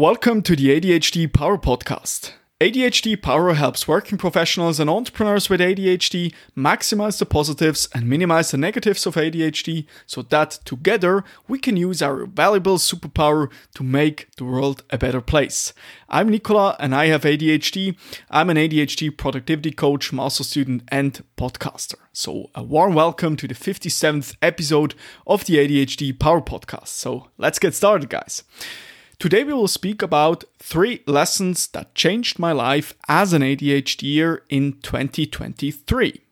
Welcome to the ADHD Power Podcast. ADHD Power helps working professionals and entrepreneurs with ADHD maximize the positives and minimize the negatives of ADHD so that together we can use our valuable superpower to make the world a better place. I'm Nicola and I have ADHD. I'm an ADHD productivity coach, master student, and podcaster. So, a warm welcome to the 57th episode of the ADHD Power Podcast. So, let's get started, guys. Today we will speak about three lessons that changed my life as an ADHDer in 2023.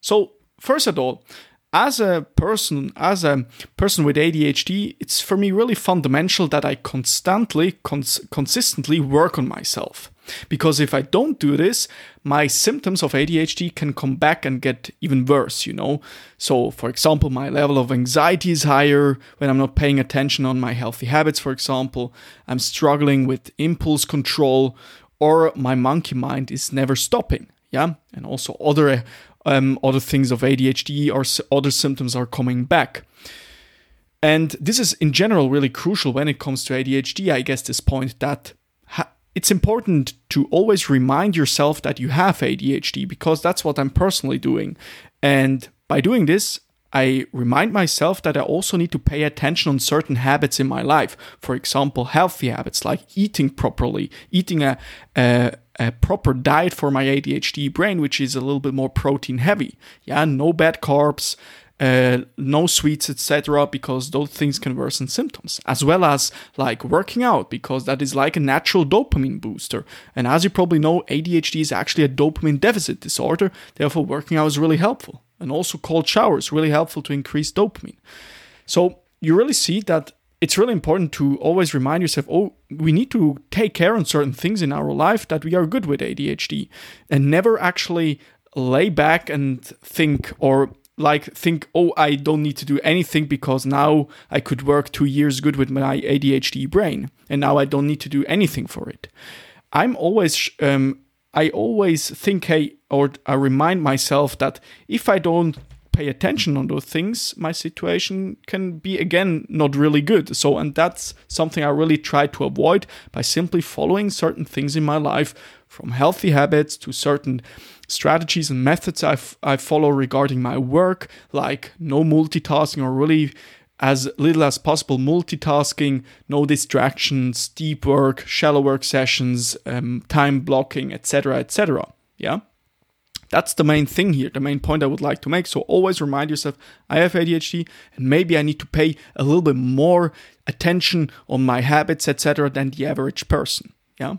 So, first of all, as a person, as a person with ADHD, it's for me really fundamental that I constantly, cons- consistently work on myself. Because if I don't do this, my symptoms of ADHD can come back and get even worse, you know? So, for example, my level of anxiety is higher when I'm not paying attention on my healthy habits, for example. I'm struggling with impulse control, or my monkey mind is never stopping, yeah? And also other, um, other things of ADHD or other symptoms are coming back. And this is in general really crucial when it comes to ADHD, I guess, this point that it's important to always remind yourself that you have ADHD because that's what I'm personally doing. And by doing this, I remind myself that I also need to pay attention on certain habits in my life. For example, healthy habits like eating properly, eating a, a, a, proper diet for my ADHD brain, which is a little bit more protein heavy. Yeah, no bad carbs, uh, no sweets, etc., because those things can worsen symptoms, as well as like working out, because that is like a natural dopamine booster. And as you probably know, ADHD is actually a dopamine deficit disorder, therefore, working out is really helpful. And also, cold showers really helpful to increase dopamine. So, you really see that it's really important to always remind yourself oh, we need to take care on certain things in our life that we are good with ADHD and never actually lay back and think or like think oh i don't need to do anything because now i could work two years good with my adhd brain and now i don't need to do anything for it. I'm always um, i always think hey or i remind myself that if i don't pay attention on those things my situation can be again not really good. So and that's something i really try to avoid by simply following certain things in my life from healthy habits to certain strategies and methods I, f- I follow regarding my work, like no multitasking or really as little as possible multitasking, no distractions, deep work, shallow work sessions, um, time blocking, etc., etc. Yeah. That's the main thing here, the main point I would like to make. So always remind yourself I have ADHD and maybe I need to pay a little bit more attention on my habits, etc., than the average person. Yeah.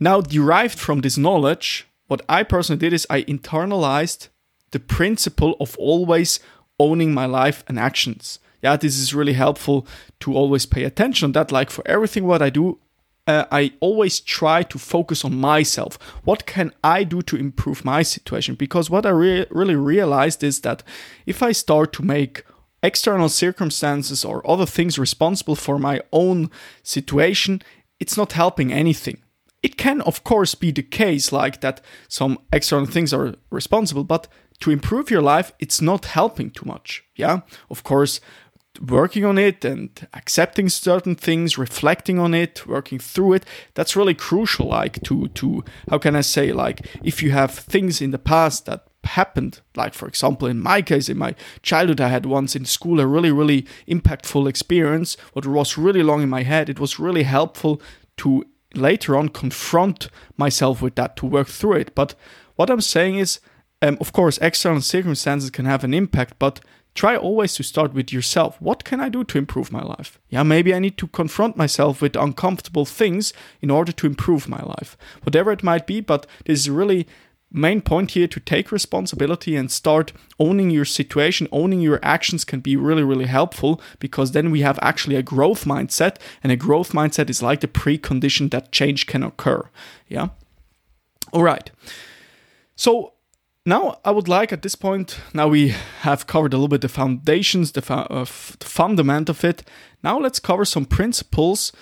Now, derived from this knowledge, what I personally did is I internalized the principle of always owning my life and actions. Yeah, this is really helpful to always pay attention that. Like for everything what I do, uh, I always try to focus on myself. What can I do to improve my situation? Because what I re- really realized is that if I start to make external circumstances or other things responsible for my own situation, it's not helping anything. It can, of course, be the case like that some external things are responsible, but to improve your life, it's not helping too much. Yeah, of course, working on it and accepting certain things, reflecting on it, working through it, that's really crucial. Like to to how can I say like if you have things in the past that happened like for example in my case in my childhood i had once in school a really really impactful experience what was really long in my head it was really helpful to later on confront myself with that to work through it. But what I'm saying is, um, of course, external circumstances can have an impact, but try always to start with yourself. What can I do to improve my life? Yeah, maybe I need to confront myself with uncomfortable things in order to improve my life. Whatever it might be, but this is really main point here to take responsibility and start owning your situation, owning your actions can be really, really helpful because then we have actually a growth mindset, and a growth mindset is like the precondition that change can occur. Yeah. All right. So now I would like at this point, now we have covered a little bit the foundations, the, fu- uh, the fundament of it. Now let's cover some principles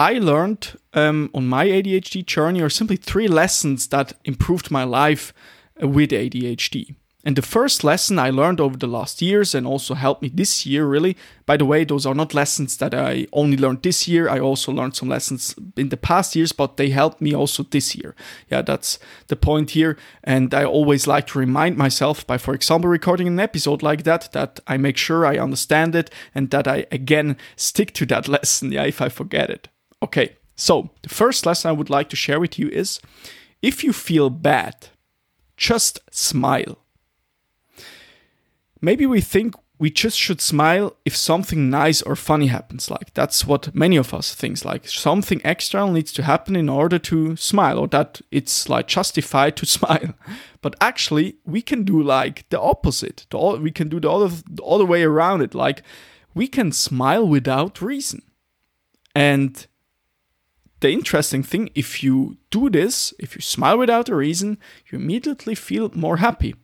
I learned um, on my ADHD journey are simply three lessons that improved my life uh, with ADHD. And the first lesson I learned over the last years and also helped me this year, really. By the way, those are not lessons that I only learned this year. I also learned some lessons in the past years, but they helped me also this year. Yeah, that's the point here. And I always like to remind myself by, for example, recording an episode like that, that I make sure I understand it and that I again stick to that lesson. Yeah, if I forget it. Okay, so the first lesson I would like to share with you is if you feel bad, just smile. Maybe we think we just should smile if something nice or funny happens like that's what many of us think like something external needs to happen in order to smile or that it's like justified to smile. But actually we can do like the opposite. The, we can do the other the other way around it like we can smile without reason. And the interesting thing if you do this if you smile without a reason you immediately feel more happy.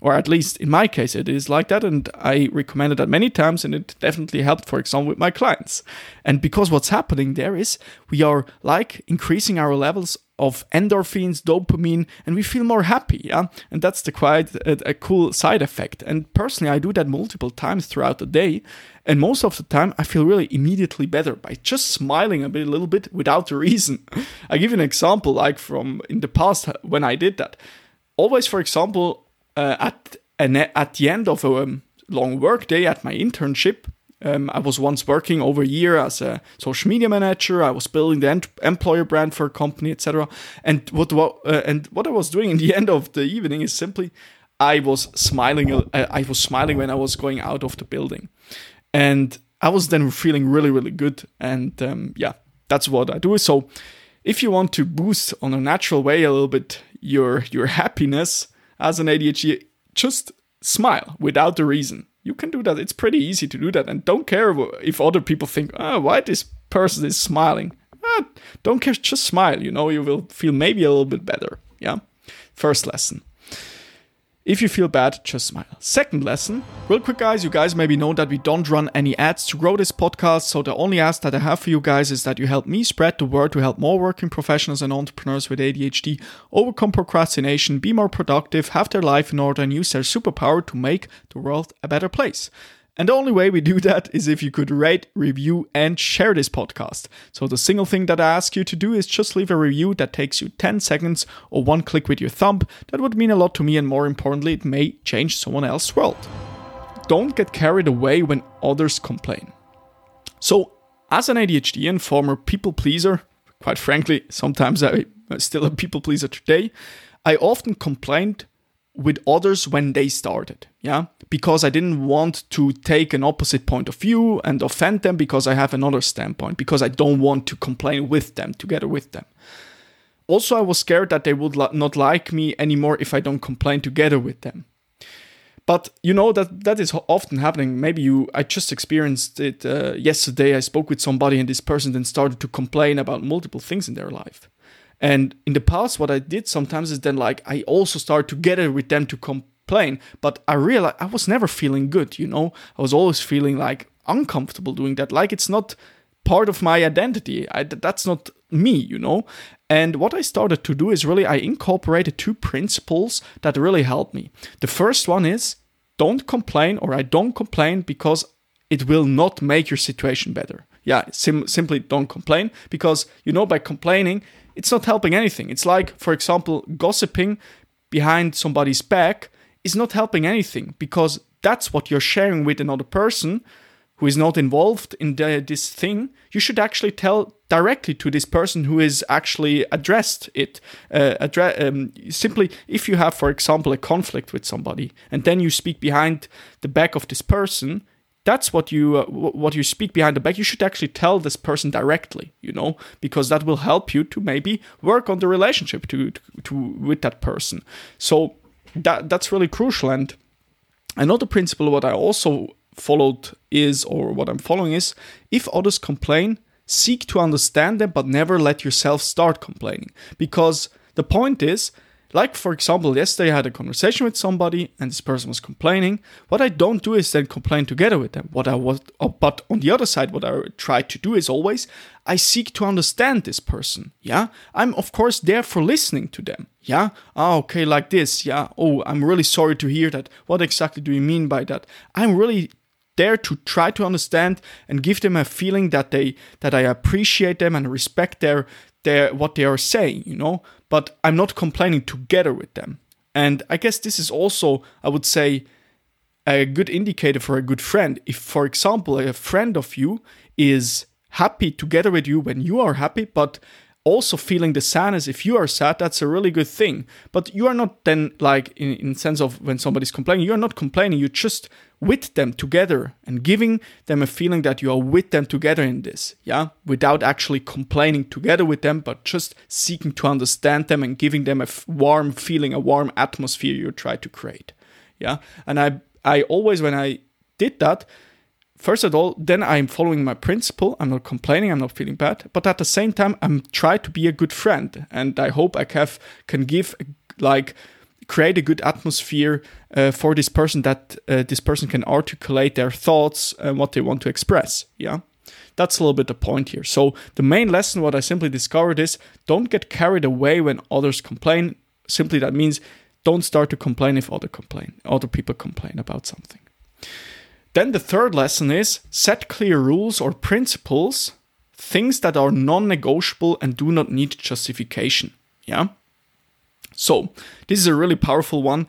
Or at least in my case it is like that and i recommended that many times and it definitely helped for example with my clients. And because what's happening there is we are like increasing our levels of endorphins dopamine and we feel more happy yeah? And that's the quite a, a cool side effect. And personally i do that multiple times throughout the day. And most of the time i feel really immediately better by just smiling a bit a little bit without a reason. I give you an example like from in the past when i did that. Always for example uh, at an, at the end of a um, long work day at my internship, um, I was once working over a year as a social media manager. I was building the ent- employer brand for a company, etc. And what, what uh, and what I was doing in the end of the evening is simply I was smiling. Uh, I was smiling when I was going out of the building, and I was then feeling really, really good. And um, yeah, that's what I do. So, if you want to boost on a natural way a little bit your your happiness, as an ADHD, just smile without the reason. You can do that. It's pretty easy to do that. And don't care if other people think, oh, why this person is smiling. Ah, don't care. Just smile. You know, you will feel maybe a little bit better. Yeah. First lesson. If you feel bad, just smile. Second lesson, real quick, guys, you guys maybe know that we don't run any ads to grow this podcast. So the only ask that I have for you guys is that you help me spread the word to help more working professionals and entrepreneurs with ADHD overcome procrastination, be more productive, have their life in order, and use their superpower to make the world a better place. And the only way we do that is if you could rate, review, and share this podcast. So the single thing that I ask you to do is just leave a review that takes you 10 seconds or one click with your thumb. That would mean a lot to me, and more importantly, it may change someone else's world. Don't get carried away when others complain. So, as an ADHD and former people pleaser, quite frankly, sometimes I'm still a people pleaser today, I often complained with others when they started. Yeah. Because I didn't want to take an opposite point of view and offend them because I have another standpoint, because I don't want to complain with them, together with them. Also, I was scared that they would not like me anymore if I don't complain together with them. But you know that that is often happening. Maybe you, I just experienced it uh, yesterday. I spoke with somebody, and this person then started to complain about multiple things in their life. And in the past, what I did sometimes is then like I also started together with them to complain, but I realized I was never feeling good, you know? I was always feeling like uncomfortable doing that, like it's not part of my identity. I, that's not me, you know? And what I started to do is really I incorporated two principles that really helped me. The first one is don't complain, or I don't complain because it will not make your situation better. Yeah, sim- simply don't complain because, you know, by complaining, it's not helping anything. It's like, for example, gossiping behind somebody's back is not helping anything because that's what you're sharing with another person who is not involved in the, this thing. You should actually tell directly to this person who is actually addressed it. Uh, um, simply, if you have, for example, a conflict with somebody and then you speak behind the back of this person, that's what you uh, what you speak behind the back. You should actually tell this person directly you know because that will help you to maybe work on the relationship to, to, to with that person. So that that's really crucial. And another principle what i also followed is or what i'm following is if others complain seek to understand them but never let yourself start complaining. Because the point is Like, for example, yesterday I had a conversation with somebody and this person was complaining. What I don't do is then complain together with them. What I was, uh, but on the other side, what I try to do is always I seek to understand this person. Yeah. I'm, of course, there for listening to them. Yeah. Ah, okay, like this. Yeah. Oh, I'm really sorry to hear that. What exactly do you mean by that? I'm really there to try to understand and give them a feeling that they that I appreciate them and respect their their what they are saying, you know, but I'm not complaining together with them. And I guess this is also, I would say, a good indicator for a good friend. If, for example, a friend of you is happy together with you when you are happy, but also feeling the sadness. If you are sad that's a really good thing. But you are not then like in, in sense of when somebody's complaining you're not complaining. You're just with them together and giving them a feeling that you are with them together in this yeah? Without actually complaining together with them but just seeking to understand them and giving them a f- warm feeling a warm atmosphere you try to create yeah? And i i always when i did that first of all, then I'm following my principle. I'm not complaining. I'm not feeling bad. But at the same time, I'm trying to be a good friend, and I hope I have, can give like create a good atmosphere uh, for this person that uh, this person can articulate their thoughts and what they want to express. Yeah. That's a little bit the point here. So the main lesson, what I simply discovered is don't get carried away when others complain. Simply that means don't start to complain if other complain, other people complain about something. Then the third lesson is set clear rules or principles, things that are non negotiable and do not need justification. Yeah. So, this is a really powerful one.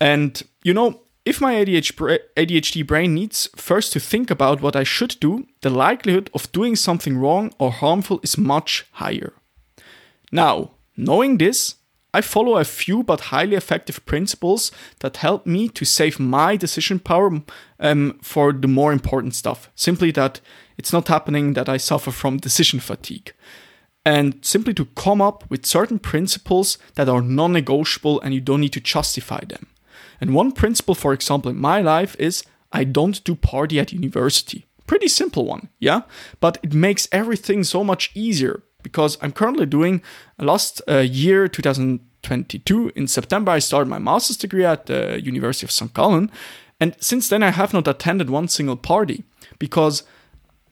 And, you know, if my ADHD brain needs first to think about what I should do, the likelihood of doing something wrong or harmful is much higher. Now, knowing this, I follow a few but highly effective principles that help me to save my decision power um, for the more important stuff. Simply that it's not happening that I suffer from decision fatigue. And simply to come up with certain principles that are non negotiable and you don't need to justify them. And one principle, for example, in my life is I don't do party at university. Pretty simple one, yeah? But it makes everything so much easier because I'm currently doing last uh, year 2022 in September I started my master's degree at the University of St. Gallen. And since then I have not attended one single party because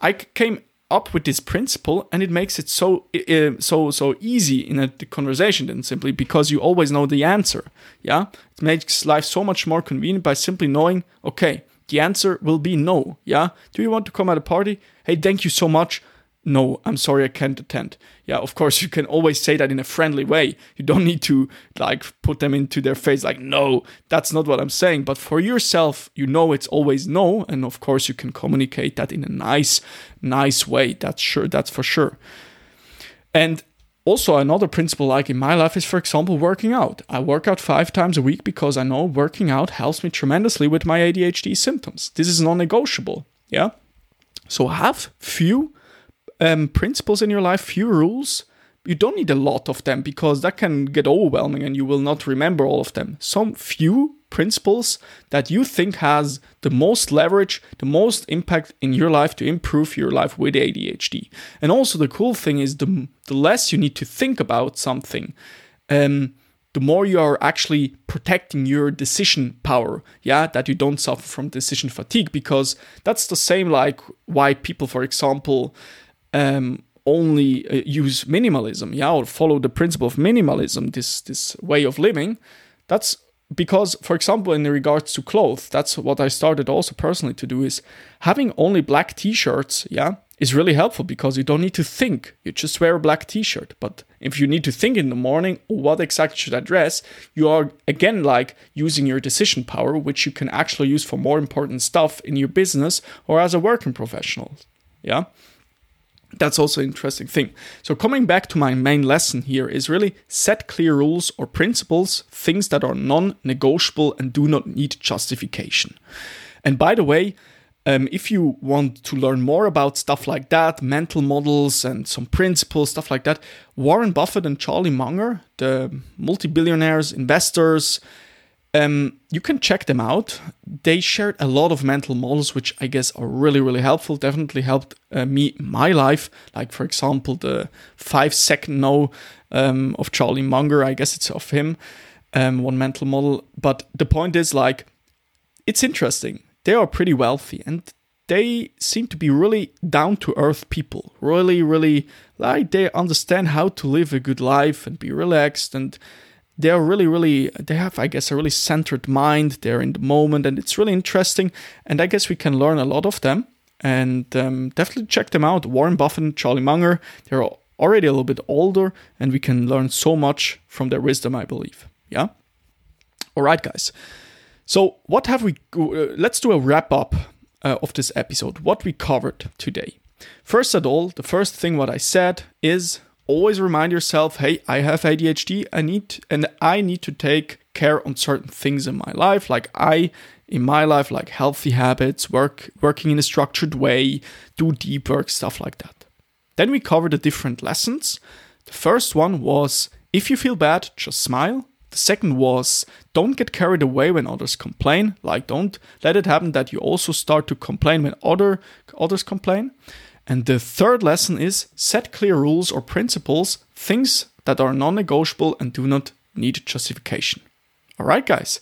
I came up with this principle and it makes it so uh, so so easy in a conversation than simply because you always know the answer yeah? It makes life so much more convenient by simply knowing okay the answer will be no yeah? Do you want to come at a party? Hey thank you so much no, I'm sorry, I can't attend. Yeah, of course, you can always say that in a friendly way. You don't need to like put them into their face like, no, that's not what I'm saying. But for yourself, you know it's always no. And of course, you can communicate that in a nice, nice way. That's sure, that's for sure. And also, another principle, like in my life, is for example, working out. I work out five times a week because I know working out helps me tremendously with my ADHD symptoms. This is non negotiable. Yeah. So have few um, principles in your life, few rules. You don't need a lot of them because that can get overwhelming and you will not remember all of them. Some few principles that you think has the most leverage, the most impact in your life to improve your life with ADHD. And also the cool thing is the, the less you need to think about something, um, the more you are actually protecting your decision power yeah that you don't suffer from decision fatigue because that's the same like why people for example um, only uh, use minimalism, yeah, or follow the principle of minimalism, this this way of living, that's because, for example, in regards to clothes, that's what I started also personally to do is having only black t-shirts, yeah, is really helpful because you don't need to think. You just wear a black t-shirt. But if you need to think in the morning, what exactly should I dress, you are again like using your decision power, which you can actually use for more important stuff in your business or as a working professional. Yeah that's also an interesting thing. So coming back to my main lesson here is really set clear rules or principles, things that are non-negotiable and do not need justification. And by the way, um, if you want to learn more about stuff like that, mental models and some principles, stuff like that, Warren Buffett and Charlie Munger, the multi-billionaires, investors, um, you can check them out. They shared a lot of mental models, which I guess are really, really helpful. Definitely helped uh, me my life. Like, for example, the five second no um, of Charlie Munger, I guess it's of him. um, one mental model. But the point is, like, it's interesting. They are pretty wealthy and they seem to be really down to earth people. Really, really, like, they understand how to live a good life and be relaxed. And they are really, really, they have, I guess, a really centered mind. They're in the moment and it's really interesting. And I guess we can learn a lot of them. And um, definitely check them out. Warren Buffett and Charlie Munger. They're already a little bit older and we can learn so much from their wisdom, I believe. Yeah. All right, guys. So, what have we? Uh, let's do a wrap up uh, of this episode. What we covered today. First of all, the first thing what I said is always remind yourself, hey, I have ADHD. I need and I need to take care on certain things in my life. Like I in my life, like healthy habits, work working in a structured way, do deep work, stuff like that. Then we covered the different lessons. The first one was if you feel bad, just smile. The second was don't get carried away when others complain. Like don't let it happen that you also start to complain when other others complain. And the third lesson is set clear rules or principles, things that are non-negotiable and do not need justification. All right, guys.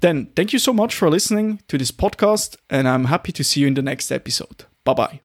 Then thank you so much for listening to this podcast and I'm happy to see you in the next episode. Bye-bye.